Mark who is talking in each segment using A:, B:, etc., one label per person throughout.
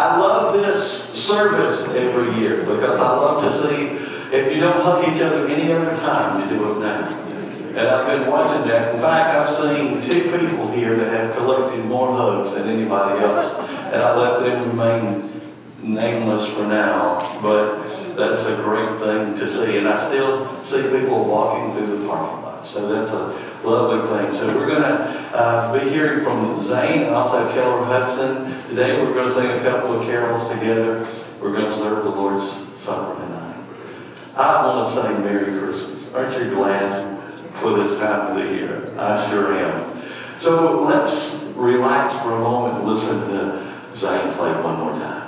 A: I love this service every year because I love to see if you don't hug each other any other time, you do it now. And I've been watching that. In fact, I've seen two people here that have collected more hugs than anybody else. And I let them remain nameless for now. But that's a great thing to see. And I still see people walking through the parking lot. So that's a lovely thing. So we're going to uh, be hearing from Zane and also Keller Hudson. Today we're going to sing a couple of carols together. We're going to observe the Lord's Supper tonight. I want to say Merry Christmas. Aren't you glad for this time of the year? I sure am. So let's relax for a moment and listen to Zane play one more time.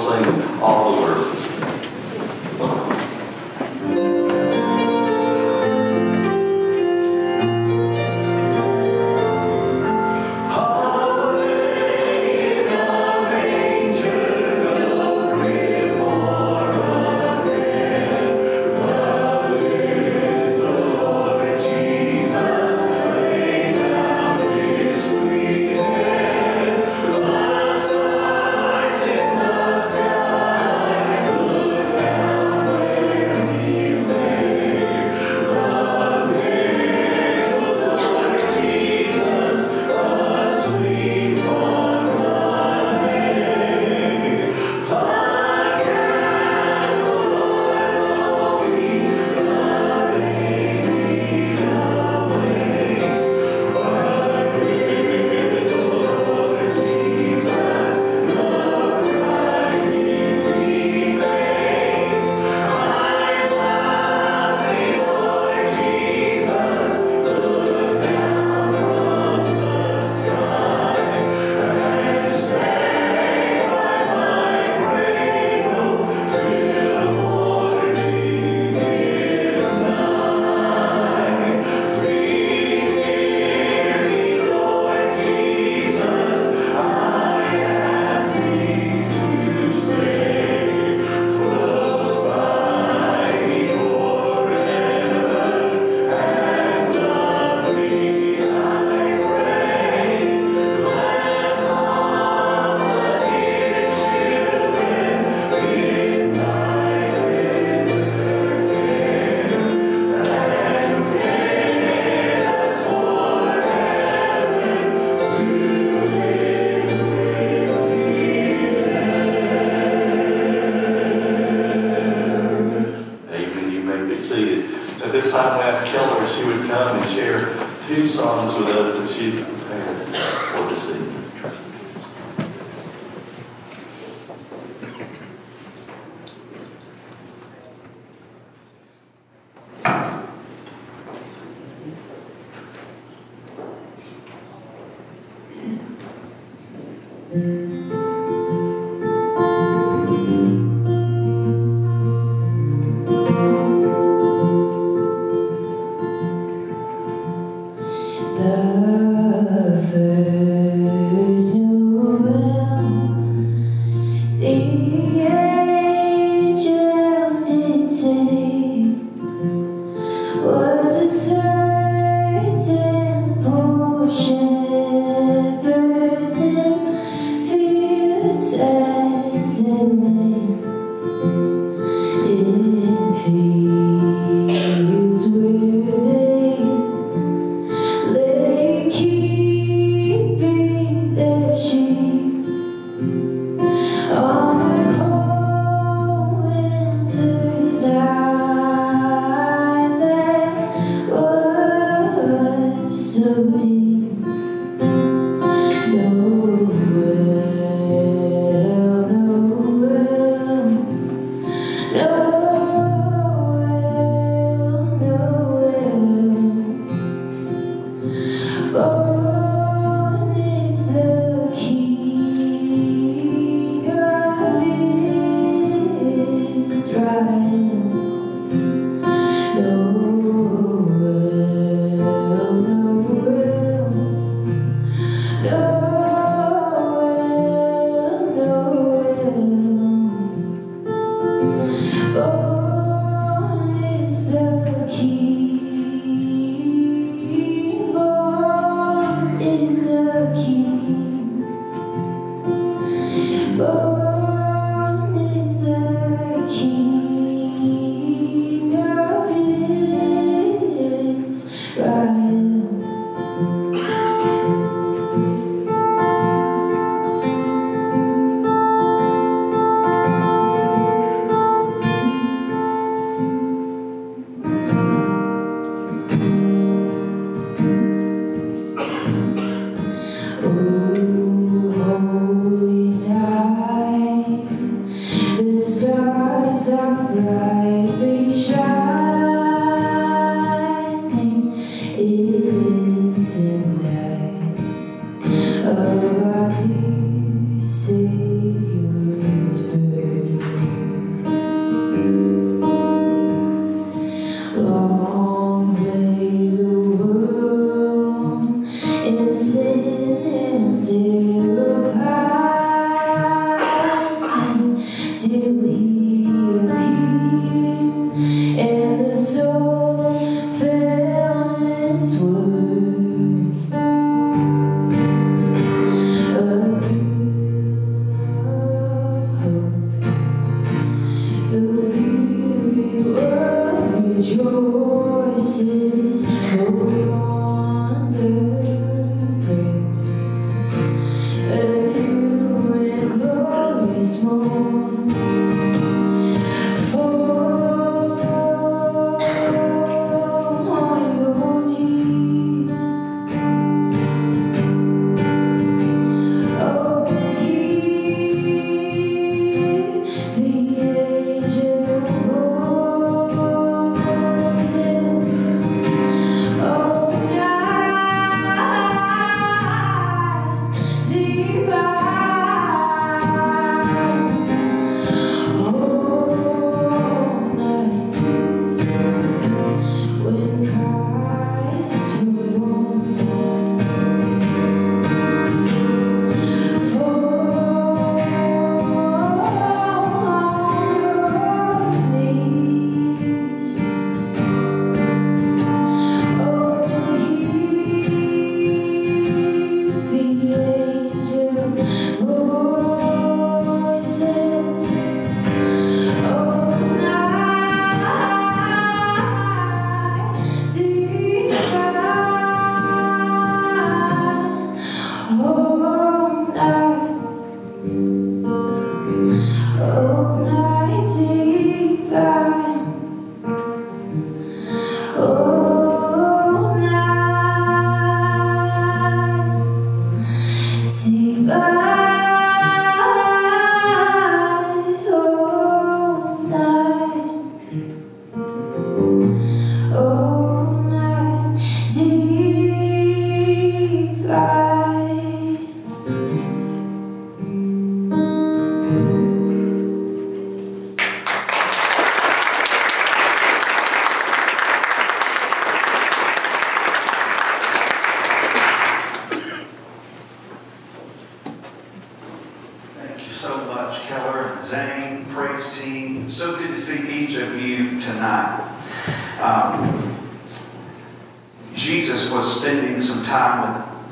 B: sing all the
A: words.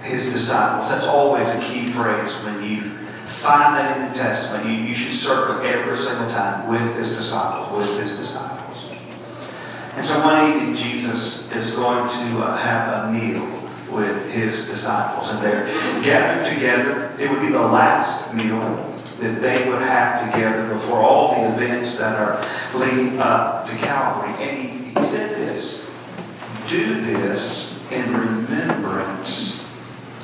C: his disciples. That's always a key phrase when you find
B: that in the Testament. You, you
C: should circle every single time with his disciples, with his disciples. And so one evening, Jesus is going to uh, have a meal with his disciples, and they're gathered together. It would be the last meal that they would have together before all the events that are leading up to Calvary. And he, he said this do this in remembrance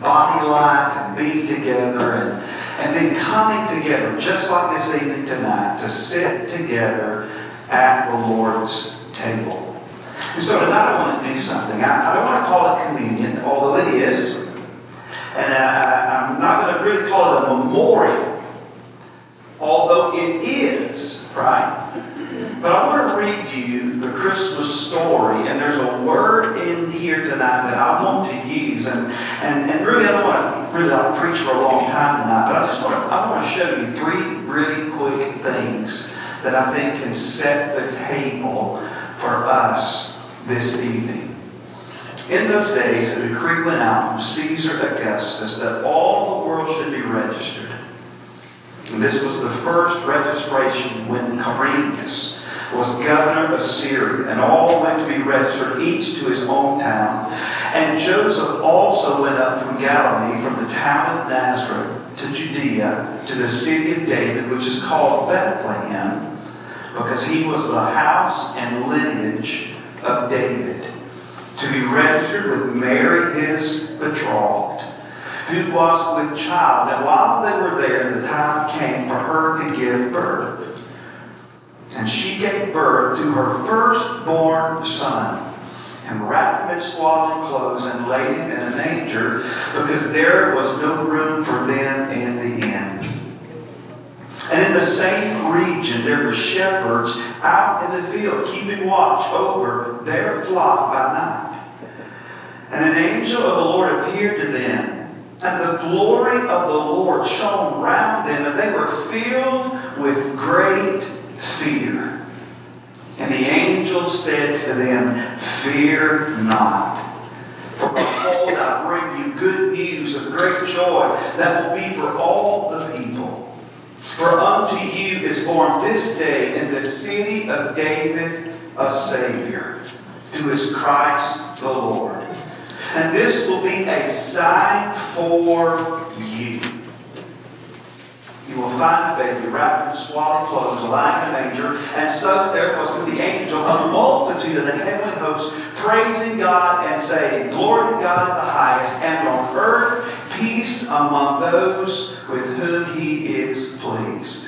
C: body life and being together and, and then coming together, just like this evening tonight, to sit together at the Lord's table. And so tonight I want to do something. I, I don't want to call it communion, although it is. And uh, I, am not going to really call it a memorial, although it is, right? But I want to read you the Christmas story, and there's a word in here tonight that I want to use. And, and, and really, I don't want to really like preach for a long time tonight, but I just want to, I want to show you three really quick things that I think can set the table for us this evening. In those days, a decree went out from Caesar Augustus that all the world should be registered. And this was the first registration when Quirinius was governor of Syria, and all went to be registered, each to his own town. And Joseph also went up from Galilee, from the town of Nazareth to Judea, to the city of David, which is called Bethlehem, because he was the house and lineage of David to be registered with Mary, his betrothed, who was with child. And while they were there, the time came for her to give birth. And she gave birth to her firstborn son and wrapped him in swaddling clothes and laid him in a manger because there was no room for them in the inn. And in the same region, there were shepherds out in the field keeping watch over their flock by night. And an angel of the Lord appeared to them, and the glory of the Lord shone round them, and they were filled with great fear. And the angel said to them, Fear not. For behold, I bring you good news of great joy that will be for all the people. For unto you is born this day in the city of David a Savior, who is Christ the Lord. And this will be a sign for you. You will find a baby wrapped in swaddling clothes, lying in a manger. And so there was with the angel a multitude of the heavenly hosts praising God and saying, Glory to God in the highest, and on earth peace among those with whom he is pleased.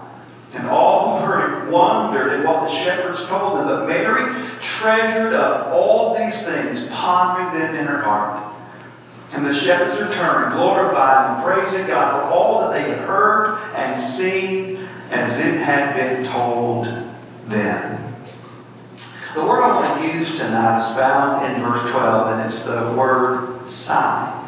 C: And all who heard it wondered at what the shepherds told them. But Mary treasured up all these things, pondering them in her heart. And the shepherds returned, glorifying and praising God for all that they had heard and seen as it had been told them. The word I want to use tonight is found in verse 12, and it's the word sign.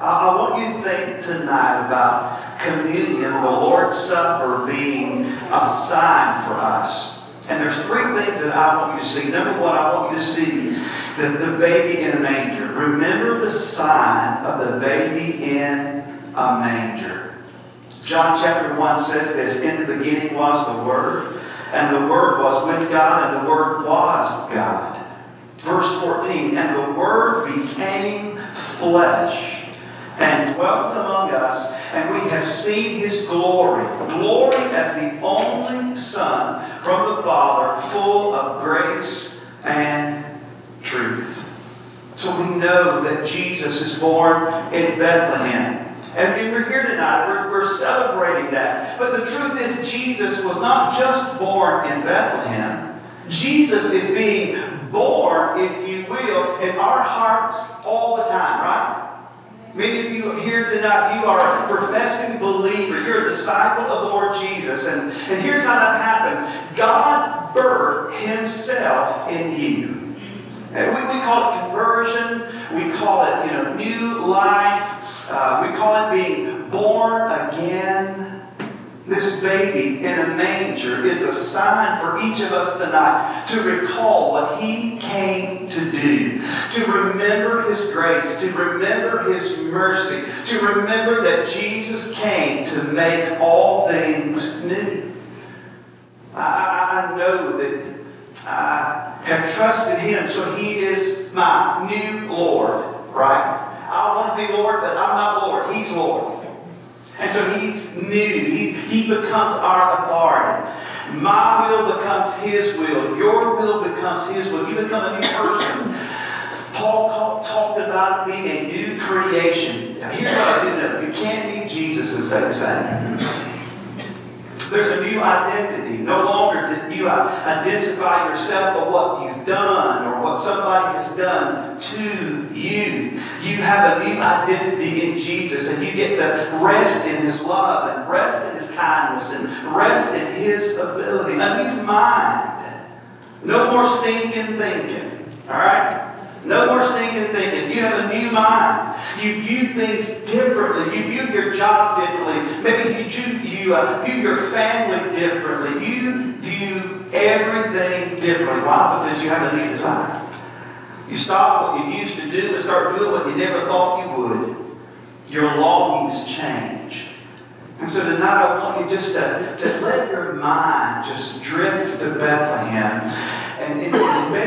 C: I want you to think tonight about communion, the Lord's Supper being a sign for us. And there's three things that I want you to see. Number one, I want you to see the, the baby in a manger. Remember the sign of the baby in a manger. John chapter 1 says this In the beginning was the Word, and the Word was with God, and the Word was God. Verse 14, and the Word became flesh and dwelt among us, and we have seen his glory. Glory as the only Son from the Father, full of grace and truth. So we know that Jesus is born in Bethlehem. And we're here tonight, we're, we're celebrating that. But the truth is, Jesus was not just born in Bethlehem. Jesus is being born, if you will, in our hearts all the time, right? Many of you here tonight, you are a professing believer. You're a disciple of the Lord Jesus. And, and here's how that happened God birthed Himself in you. And we, we call it conversion. We call it, you know, new life. Uh, we call it being born again. Baby in a manger is a sign for each of us tonight to recall what He came to do, to remember His grace, to remember His mercy, to remember that Jesus came to make all things new. I, I know that I have trusted Him, so He is my new Lord, right? I want to be Lord, but I'm not Lord. He's Lord. And so he's new. He, he becomes our authority. My will becomes his will. Your will becomes his will. You become a new person. Paul talked about it being a new creation. Here's what I do know. You can't meet Jesus and stay the same. There's a new identity. No longer do you identify yourself by what you've done or what somebody has done to you. You have a new identity in Jesus, and you get to rest in His love and rest in His kindness and rest in His ability. A new mind. No more stinking thinking. All right? No more stinking thinking. You have a new mind. You view things differently. You view your job differently. Maybe you, you uh, view your family differently. You view everything differently. Why? Because you have a new desire. You stop what you used to do and start doing what you never thought you would. Your longings change. And so tonight I want you just to, to let your mind just drift to Bethlehem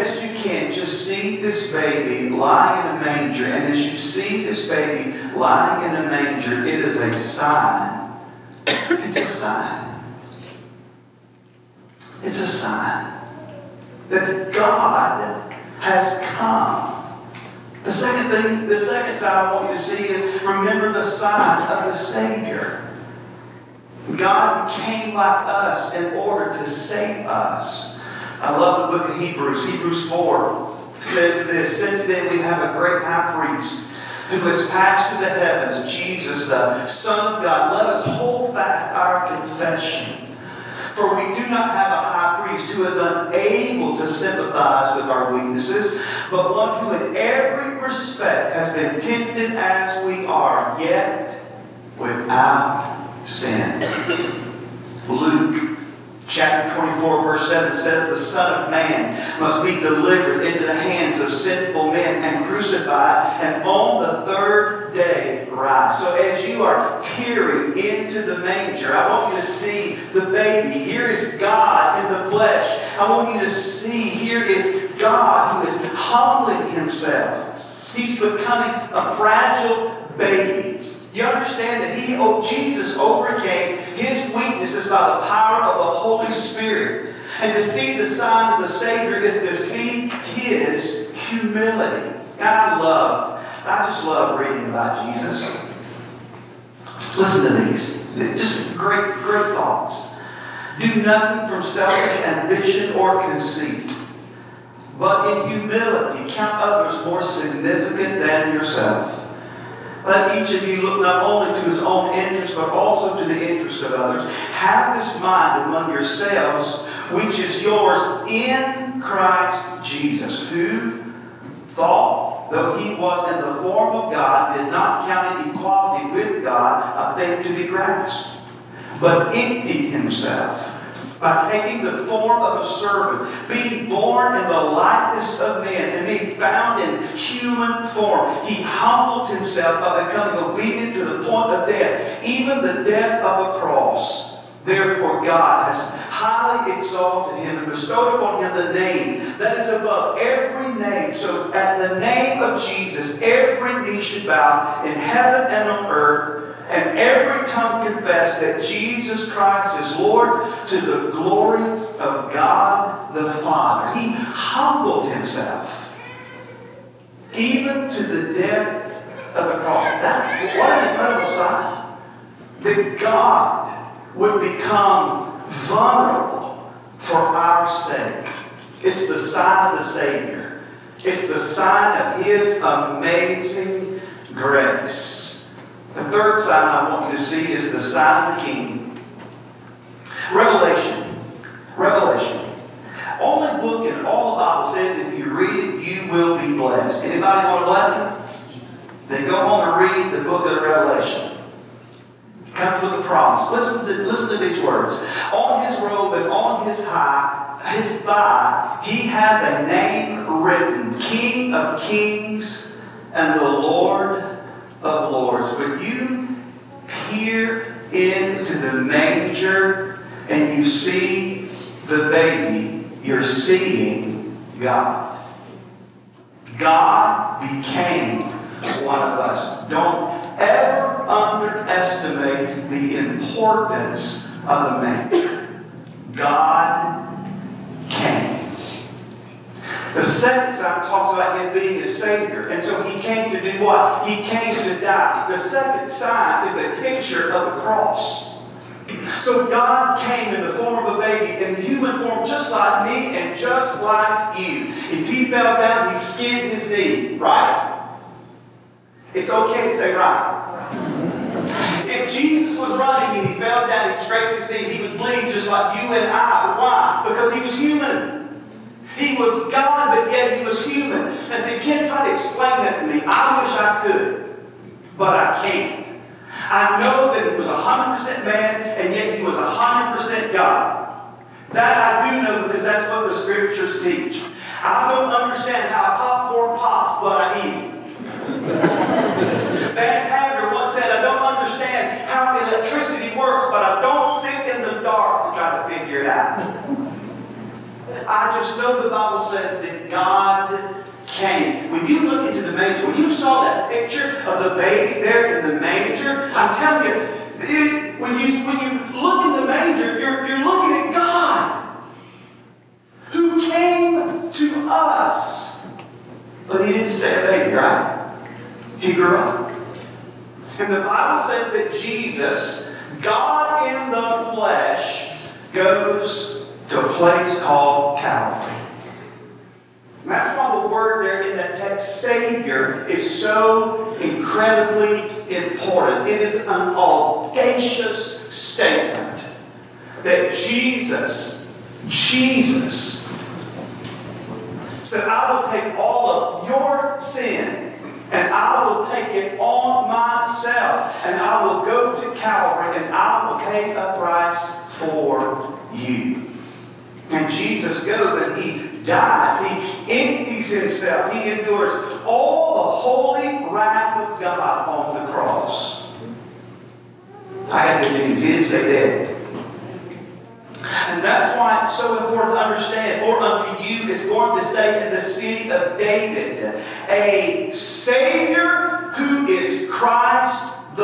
C: best you can, just see this baby lying in a manger. And as you see this baby lying in a manger, it is a sign. It's a sign. It's a sign that God has come. The second thing, the second sign I want you to see is remember the sign of the Savior. God became like us in order to save us. I love the book of Hebrews. Hebrews 4 says this Since then we have a great high priest who has passed through the heavens, Jesus, the Son of God. Let us hold fast our confession. For we do not have a high priest who is unable to sympathize with our weaknesses, but one who in every respect has been tempted as we are, yet without sin. Luke Chapter 24, verse 7 says, The Son of Man must be delivered into the hands of sinful men and crucified, and on the third day rise. So, as you are peering into the manger, I want you to see the baby. Here is God in the flesh. I want you to see here is God who is humbling himself. He's becoming a fragile baby. You understand that he, oh, Jesus overcame his weaknesses by the power of Holy Spirit. And to see the sign of the Savior is to see his humility. And I love, I just love reading about Jesus. Listen to these. Just great, great thoughts. Do nothing from selfish ambition or conceit, but in humility count others more significant than yourself. Let each of you look not only to his own interest, but also to the interest of others. Have this mind among yourselves, which is yours in Christ Jesus, who thought, though he was in the form of God, did not count equality with God a thing to be grasped, but emptied himself by taking the form of a servant, being born in the likeness of men, and being found in human form. He humbled himself by becoming obedient to the point of death, even the death of a cross. Therefore, God has highly exalted him and bestowed upon him the name that is above every name. So, at the name of Jesus, every knee should bow in heaven and on earth and every tongue confess that Jesus Christ is Lord to the glory of God the Father. He humbled himself even to the death of the cross. That, what an incredible sign. That God would become vulnerable for our sake. It's the sign of the Savior. It's the sign of His amazing grace. The third sign I want you to see is the sign of the king. Revelation. Revelation. Only book in all the Bible says if you read it, you will be blessed. Anybody want a blessing? Then go home and read the book of Revelation. It comes with a promise. Listen to, listen to these words. On his robe and on his high, his thigh, he has a name written, King of Kings and the Lord of Lords. But you peer into the manger and you see the baby, you're seeing God. God became one of us. Don't ever underestimate the importance of the manger. God. The second sign talks about him being a Savior. And so he came to do what? He came to die. The second sign is a picture of the cross. So God came in the form of a baby, in human form, just like me and just like you. If he fell down, he skinned his knee, right? It's okay to say right. If Jesus was running and he fell down, he scraped his knee, he would bleed just like you and I. Why? Because he was human. He was God, but yet he was human. And so you can't try to explain that to me. I wish I could, but I can't. I know that he was 100% man, and yet he was 100% God. That I do know because that's what the scriptures teach. I don't understand how popcorn pops, but I eat it. Vance Havner once said, I don't understand how electricity works, but I don't sit in the dark to try to figure it out. I just know the Bible says that God came. When you look into the manger, when you saw that picture of the baby there in the manger, I'm telling you, it, when you when you look in the manger, you're, you're looking at God who came to us. But he didn't stay a baby, right? He grew up. And the Bible says that Jesus, God in the flesh, goes to a place called Calvary. That's why the word there in that text, Savior, is so incredibly important. It is an audacious statement that Jesus, Jesus, said, I will take all of your sin and I will take it on myself and I will go to Calvary and I will pay a price for you. And Jesus goes and he dies. He empties himself. He endures all the holy wrath of God on the cross. I got good news. He didn't dead. And that's why it's so important to understand. For unto you is born this day in the city of David a Savior who is Christ the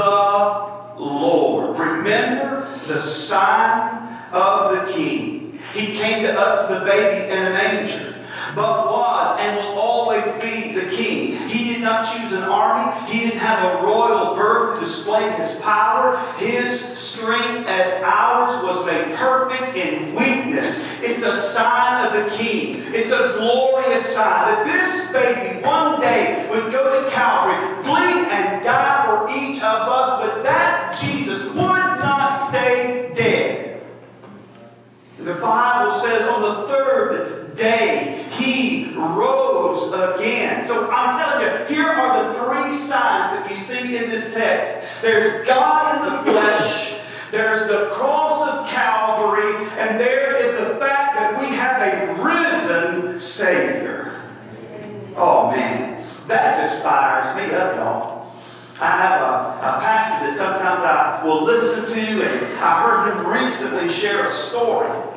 C: Lord. Remember the sign of the King. He came to us as a baby in a manger, but was and will always be the king. He did not choose an army. He didn't have a royal birth to display his power. His strength as ours was made perfect in weakness. It's a sign of the king. It's a glorious sign that this baby one day would go to Calvary, bleed and die for each of us, but that Jesus would not stay dead. The Bible says on the third day he rose again. So I'm telling you, here are the three signs that you see in this text. There's God in the flesh, there's the cross of Calvary, and there is the fact that we have a risen Savior. Oh man, that just fires me up, y'all. I have a, a pastor that sometimes I will listen to, and I heard him recently share a story.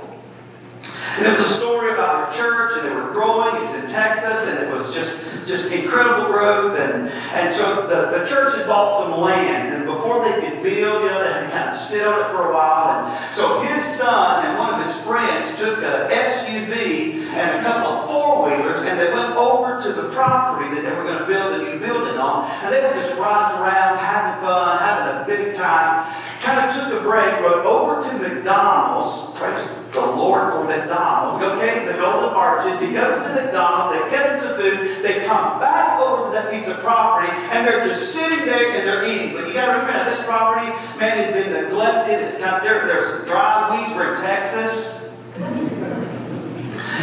C: And it was a story about their church, and they were growing. It's in Texas, and it was just, just incredible growth. And, and so the, the church had bought some land, and before they could build, you know, they had to kind of sit on it for a while. And so his son and one of his friends took a SUV and a couple of four wheelers, and they went over to the property that they were going to build the new building on. And they were just riding around, having fun, having a big time. Kind of took a break, rode over to McDonald's. Praise the Lord for McDonald's. Okay, the Golden Arches. He goes to McDonald's. They get him some food. They come back over to that piece of property, and they're just sitting there and they're eating. But you got to remember now, this property, man, has been neglected. It's kind of there. There's dry weeds. We're in Texas.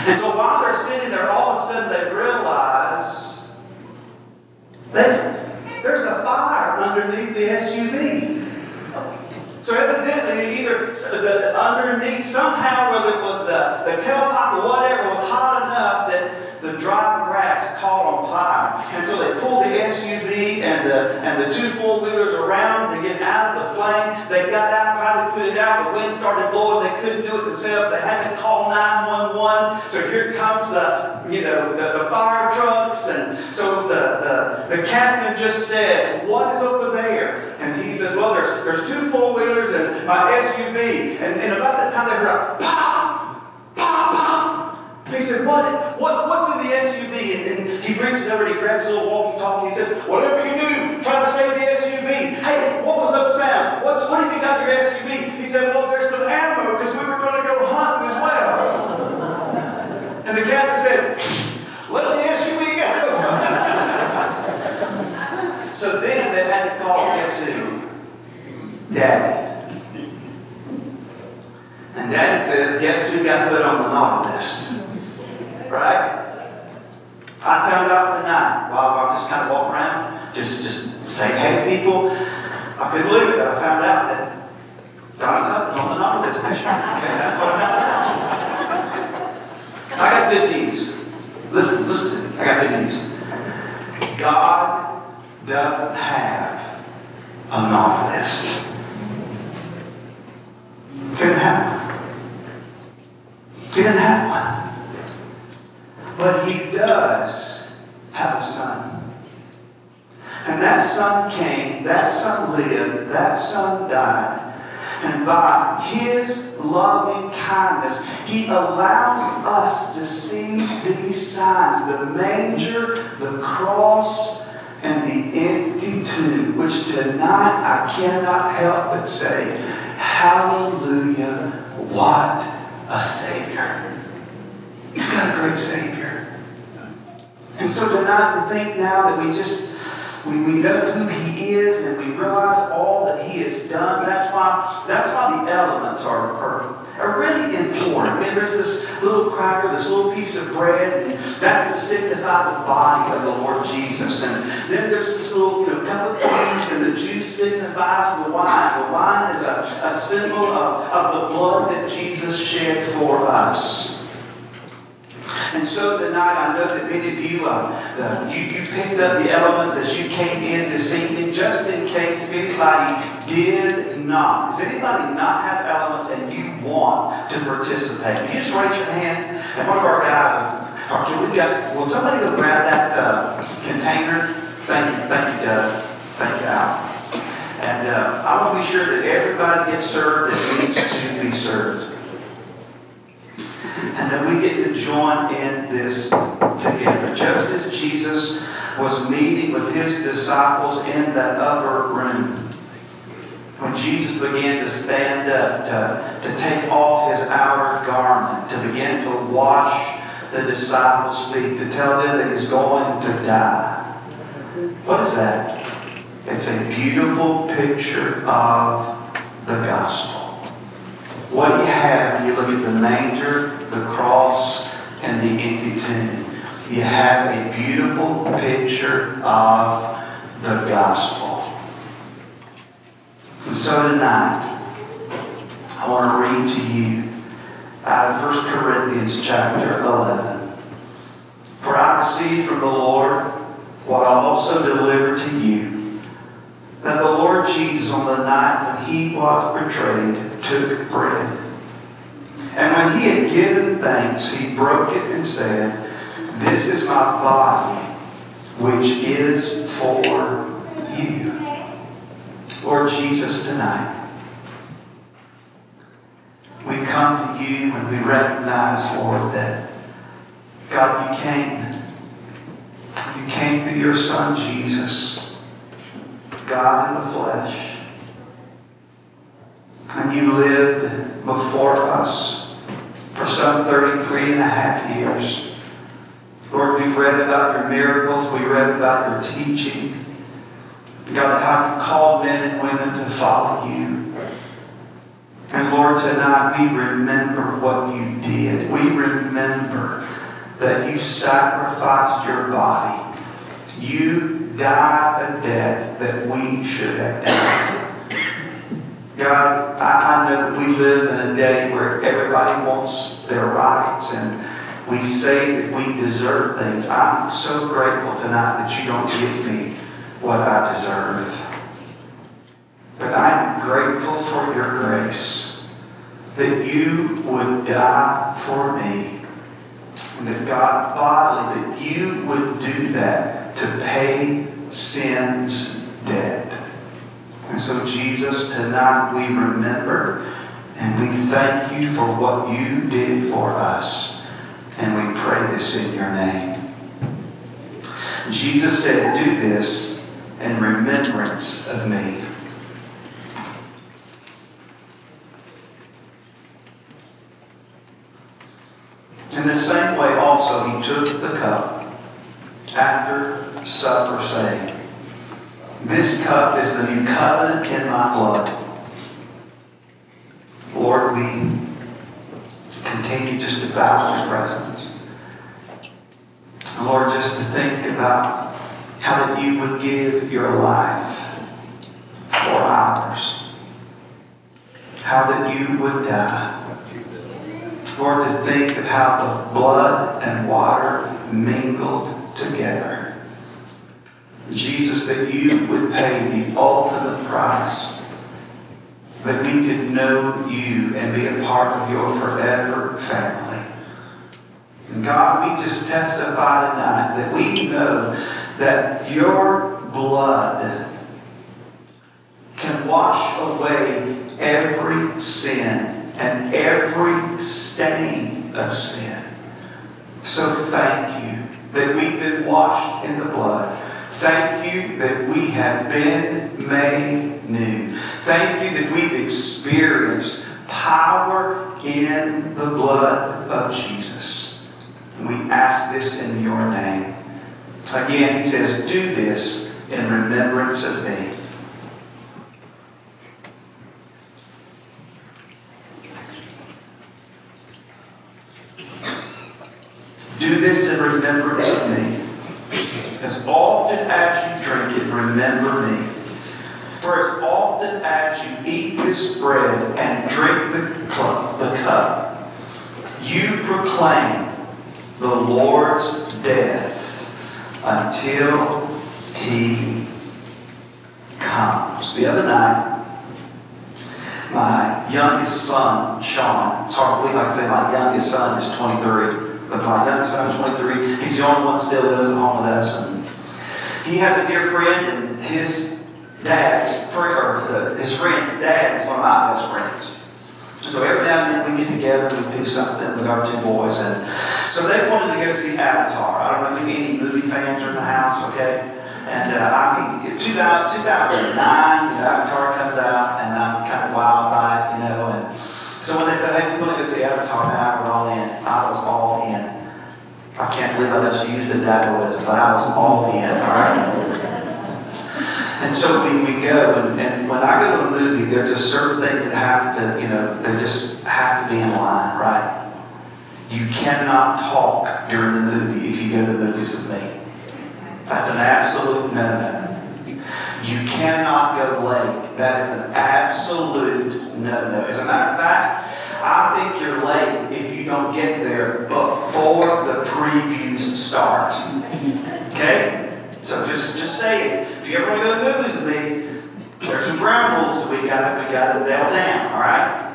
C: And so while they're sitting there, all of a sudden they realize that there's a fire underneath the SUV. So evidently, either the, underneath somehow, whether it was the, the tailpipe or whatever, was hot enough that the dry grass caught on fire. And so they pulled the SUV and the, and the two four wheelers around to get out of the flame. They got out, tried to put it out. The wind started blowing. They couldn't do it themselves. They had to call 911. So here comes the, you know, the, the fire trucks. And so the, the, the captain just says, What is over there? And he says, Well, there's, there's two four wheelers and my SUV. And, and about the time they heard a pop, pop, pop. He said, what, what, What's in the SUV? And, and he it over and he grabs a little walkie talkie. He says, Whatever you do, try to save the SUV. Hey, what was those sounds? What, what have you got in your SUV? He said, Well, there's some ammo because we were going to go hunting as well. And the captain said, Let the SUV go. so then they had to call guess who? Daddy. And Daddy says, Guess who got put on the naughty list? Right? I found out tonight while I just kind of walk around, just just say, hey people, I couldn't believe it, but I found out that Donnie Cup is on the naughty list this year. Okay, that's what I found out. I got good news. Listen, listen. I got good news. God doesn't have a naughty list. Didn't have one. Didn't have one. But he does have a son. And that son came, that son lived, that son died. And by his loving kindness, he allows us to see these signs the manger, the cross, and the empty tomb, which tonight I cannot help but say, Hallelujah, what a Savior. You've got a great Savior. And so tonight to think now that we just we, we know who he is and we realize all that he has done. That's why that's why the elements are, are, are really important. I mean, there's this little cracker, this little piece of bread, and that's to signify the body of the Lord Jesus. And then there's this little you know, cup of juice, and the juice signifies the wine. The wine is a, a symbol of, of the blood that Jesus shed for us. And so tonight, I know that many of you, uh, the, you, you picked up the elements as you came in this evening, just in case if anybody did not. Does anybody not have elements and you want to participate? Can you just raise your hand? And one of our guys, or can we got, will somebody go grab that uh, container? Thank you, thank you, Doug. Thank you, Al. And uh, I want to be sure that everybody gets served that needs to be served and that we get to join in this together. Just as Jesus was meeting with his disciples in that upper room, when Jesus began to stand up, to, to take off his outer garment, to begin to wash the disciples' feet, to tell them that he's going to die. What is that? It's a beautiful picture of the gospel. What do you have when you look at the manger, the cross, and the empty tomb. You have a beautiful picture of the gospel. And so tonight, I want to read to you out of 1 Corinthians chapter 11. For I received from the Lord what I also delivered to you, that the Lord Jesus, on the night when he was betrayed, took bread. And when he had given thanks, he broke it and said, This is my body, which is for you. Lord Jesus, tonight, we come to you and we recognize, Lord, that God, you came. You came through your Son, Jesus, God in the flesh. And you lived before us for some 33 and a half years. Lord, we've read about your miracles. We read about your teaching. God, how you called men and women to follow you. And Lord, tonight we remember what you did. We remember that you sacrificed your body. You died a death that we should have died. God, I, I know that we live in a day where everybody wants their rights and we say that we deserve things. I'm so grateful tonight that you don't give me what I deserve. But I'm grateful for your grace that you would die for me. And that God bodily, that you would do that to pay sin's debt. And so, Jesus, tonight we remember and we thank you for what you did for us. And we pray this in your name. Jesus said, Do this in remembrance of me. In the same way, also, he took the cup after supper, saying, This cup is the new covenant in my blood. Lord, we continue just to bow in your presence. Lord, just to think about how that you would give your life for ours. How that you would die. Lord, to think of how the blood and water mingled together. Jesus, that you would pay the ultimate price. That we could know you and be a part of your forever family. And God, we just testify tonight that we know that your blood can wash away every sin and every stain of sin. So thank you that we've been washed in the blood. Thank you that we have been made new. Thank you that we've experienced power in the blood of Jesus. We ask this in your name. Again, he says, Do this in remembrance of me. Do this in remembrance of me. As often as you drink it, remember me. For as often as you eat this bread and drink the cup, the cup you proclaim the Lord's death until he comes. The other night, my youngest son, Sean, it's hard to believe I can say my youngest son is 23. My youngest son is 23. He's the only one that still lives at home with us. And he has a dear friend, and his dad's friend, or the, his friend's dad is one of my best friends. So every now and then we get together, and we do something with our two boys, and so they wanted to go see Avatar. I don't know if any movie fans are in the house, okay? And uh, I mean, 2000, 2009, you know, Avatar comes out, and I'm kind of wild by it, you know, and so when they said, hey, we want to go see Avatar now, we're all in, I was all. I can't believe I just used the Daboism, but I was all in, all right? And so we, we go, and, and when I go to a movie, there's just certain things that have to, you know, they just have to be in line, right? You cannot talk during the movie if you go to the movies with me. That's an absolute no-no. You cannot go late. That is an absolute no-no. As a matter of fact, I think you're late if you don't get there before the previews start. Okay? So just, just say it. If you ever want to go to movies with me, there's some ground rules that we got we got to nail down. All right?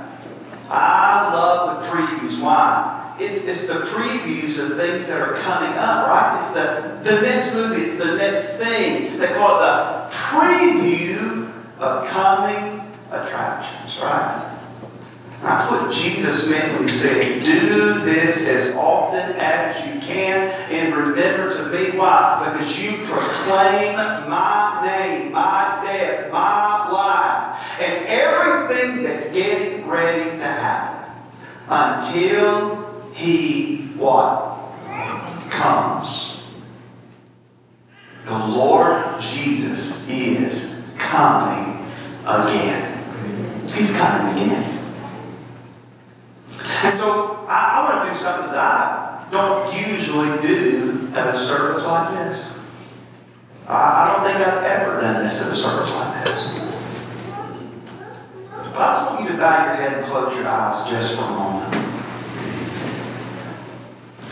C: I love the previews. Why? It's, it's the previews of things that are coming up, right? It's the, the next movie, it's the next thing. They call it the preview of coming attractions, right? That's what Jesus meant when he said, Do this as often as you can in remembrance of me. Why? Because you proclaim my name, my death, my life, and everything that's getting ready to happen until he what? Comes. The Lord Jesus is coming again. He's coming again. And so I, I want to do something that I don't usually do at a service like this. I, I don't think I've ever done this at a service like this. But I just want you to bow your head and close your eyes just for a moment.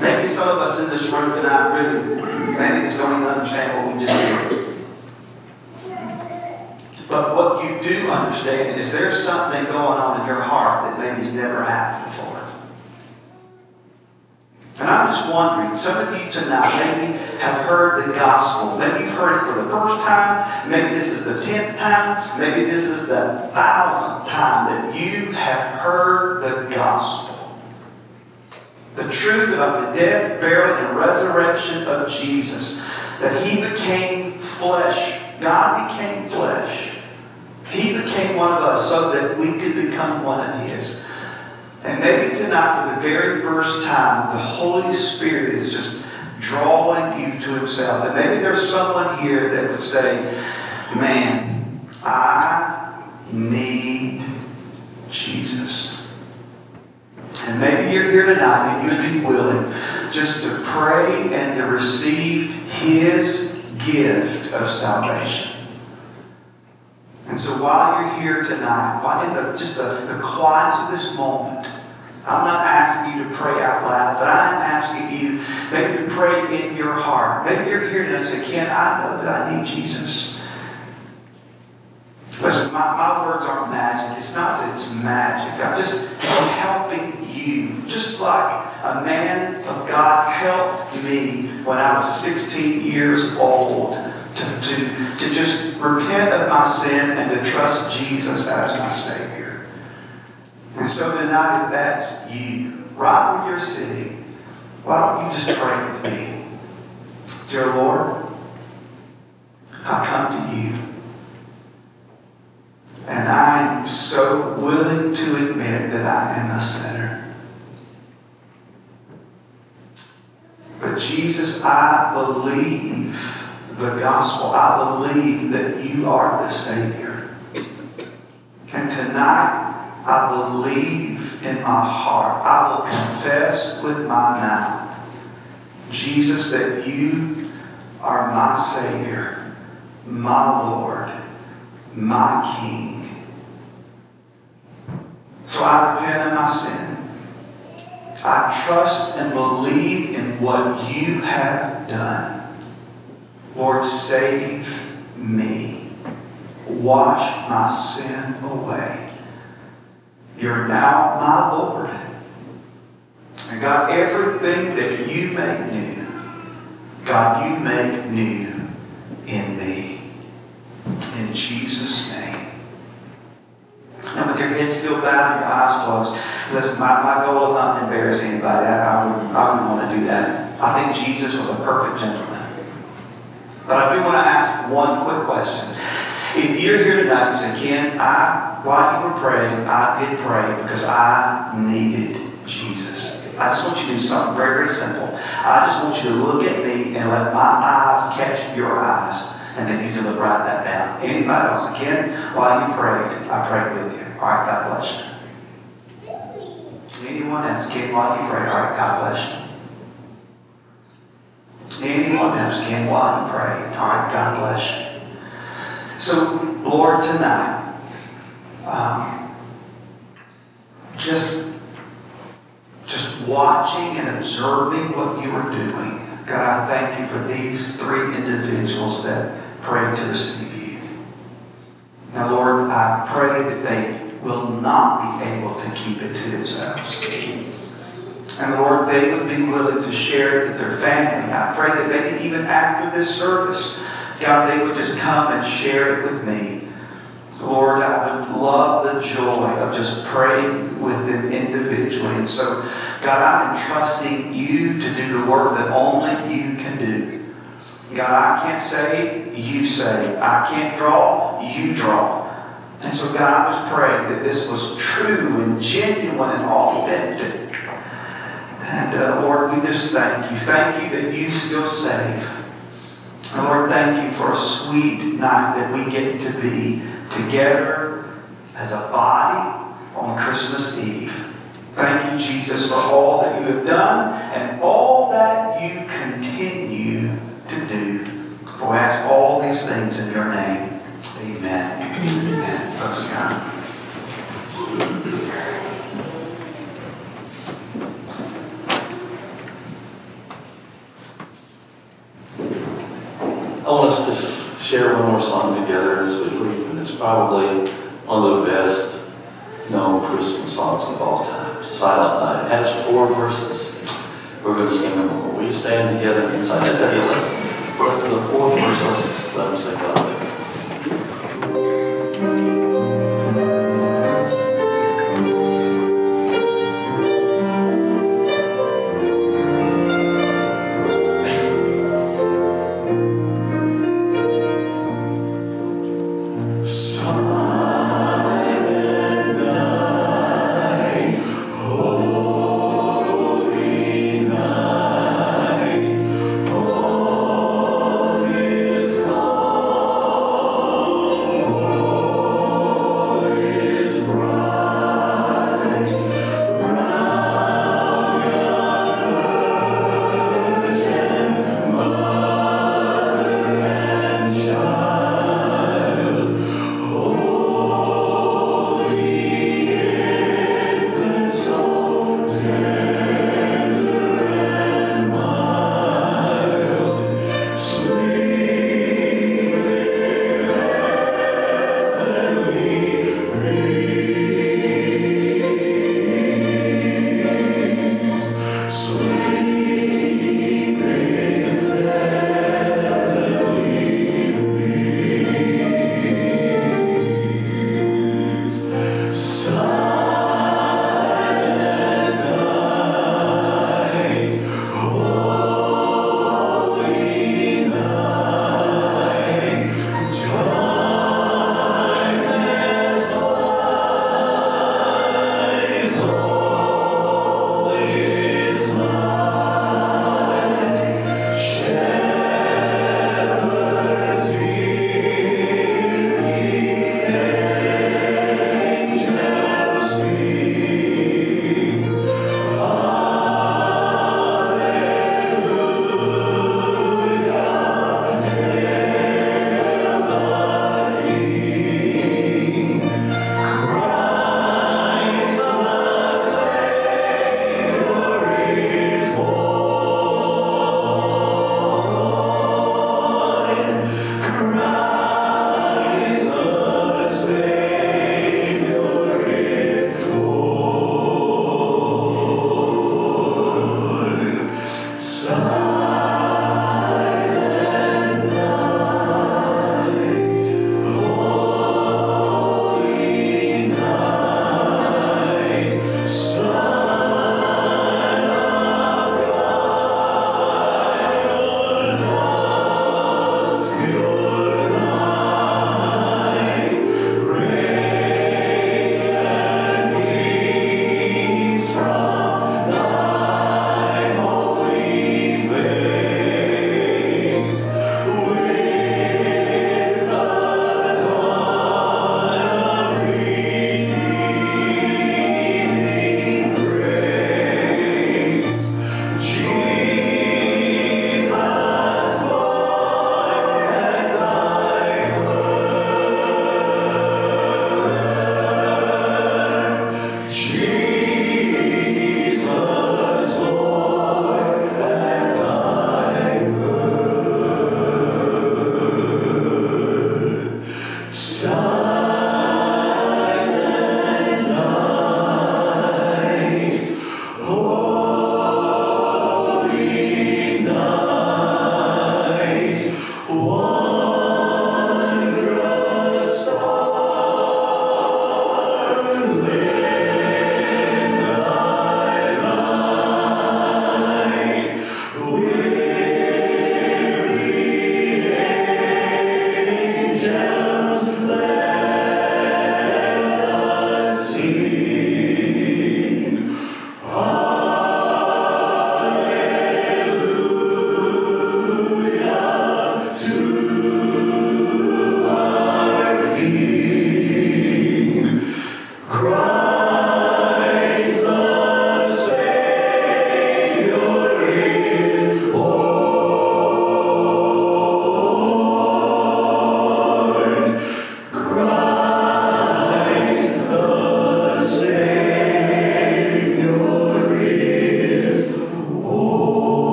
C: Maybe some of us in this room tonight really, maybe just don't even understand what we just did. But what you do understand is there's something going on in your heart that maybe has never happened before. And I'm just wondering, some of you tonight maybe have heard the gospel. Maybe you've heard it for the first time. Maybe this is the tenth time. Maybe this is the thousandth time that you have heard the gospel. The truth about the death, burial, and resurrection of Jesus. That he became flesh. God became flesh he became one of us so that we could become one of His. And maybe tonight, for the very first time, the Holy Spirit is just drawing you to Himself. And maybe there's someone here that would say, Man, I need Jesus. And maybe you're here tonight and you'd be willing just to pray and to receive His gift of salvation. And so while you're here tonight, while in the, just the, the quietness of this moment, I'm not asking you to pray out loud, but I'm asking you maybe to pray in your heart. Maybe you're here tonight and say, Ken, I know that I need Jesus. Listen, my, my words aren't magic. It's not that it's magic. I'm just helping you. Just like a man of God helped me when I was 16 years old to, to, to just repent of my sin and to trust Jesus as my Savior. And so tonight, if that's you, right where you're sitting, why don't you just pray with me? Dear Lord, I come to you. And I am so willing to admit that I am a sinner. But Jesus, I believe the gospel. I believe that you are the Savior. And tonight, I believe in my heart. I will confess with my mouth, Jesus, that you are my Savior, my Lord, my King. So I repent of my sin. I trust and believe in what you have done. Lord, save me. Wash my sin away. You're now my Lord. And God, everything that you make new, God, you make new in me. In Jesus' name. And with your head still bowed and your eyes closed, listen, my, my goal is not to embarrass anybody. I, I, wouldn't, I wouldn't want to do that. I think Jesus was a perfect gentleman. But I do want to ask one quick question. If you're here tonight you say, Ken, I, while you were praying, I did pray because I needed Jesus. I just want you to do something very, very simple. I just want you to look at me and let my eyes catch your eyes. And then you can look write that down. Anybody else? Again, while you prayed, I prayed with you. All right, God bless you. Anyone else? Ken, while you prayed, all right, God bless you. Anyone else? Ken while you pray, all right, God bless you. So, Lord, tonight, um, just, just watching and observing what you are doing, God, I thank you for these three individuals that prayed to receive you. Now, Lord, I pray that they will not be able to keep it to themselves. And Lord, they would be willing to share it with their family. I pray that maybe even after this service, God, they would just come and share it with me. Lord, I would love the joy of just praying with them individually. And so, God, I'm entrusting you to do the work that only you can do. God, I can't save, you save. I can't draw, you draw. And so, God, I was praying that this was true and genuine and authentic. And uh, Lord, we just thank you. Thank you that you still save. And Lord, thank you for a sweet night that we get to be together as a body on Christmas Eve. Thank you, Jesus, for all that you have done and all that you continue to do. For we ask all these things in your name. Amen. Amen. Scott.
A: I want us to share one more song together as we leave, and it's probably one of the best known Christmas songs of all time. Silent Night. It has four verses. We're going to sing them all. Will you stand together inside? I tell you, let's let the fourth verse, let's let them sing out there.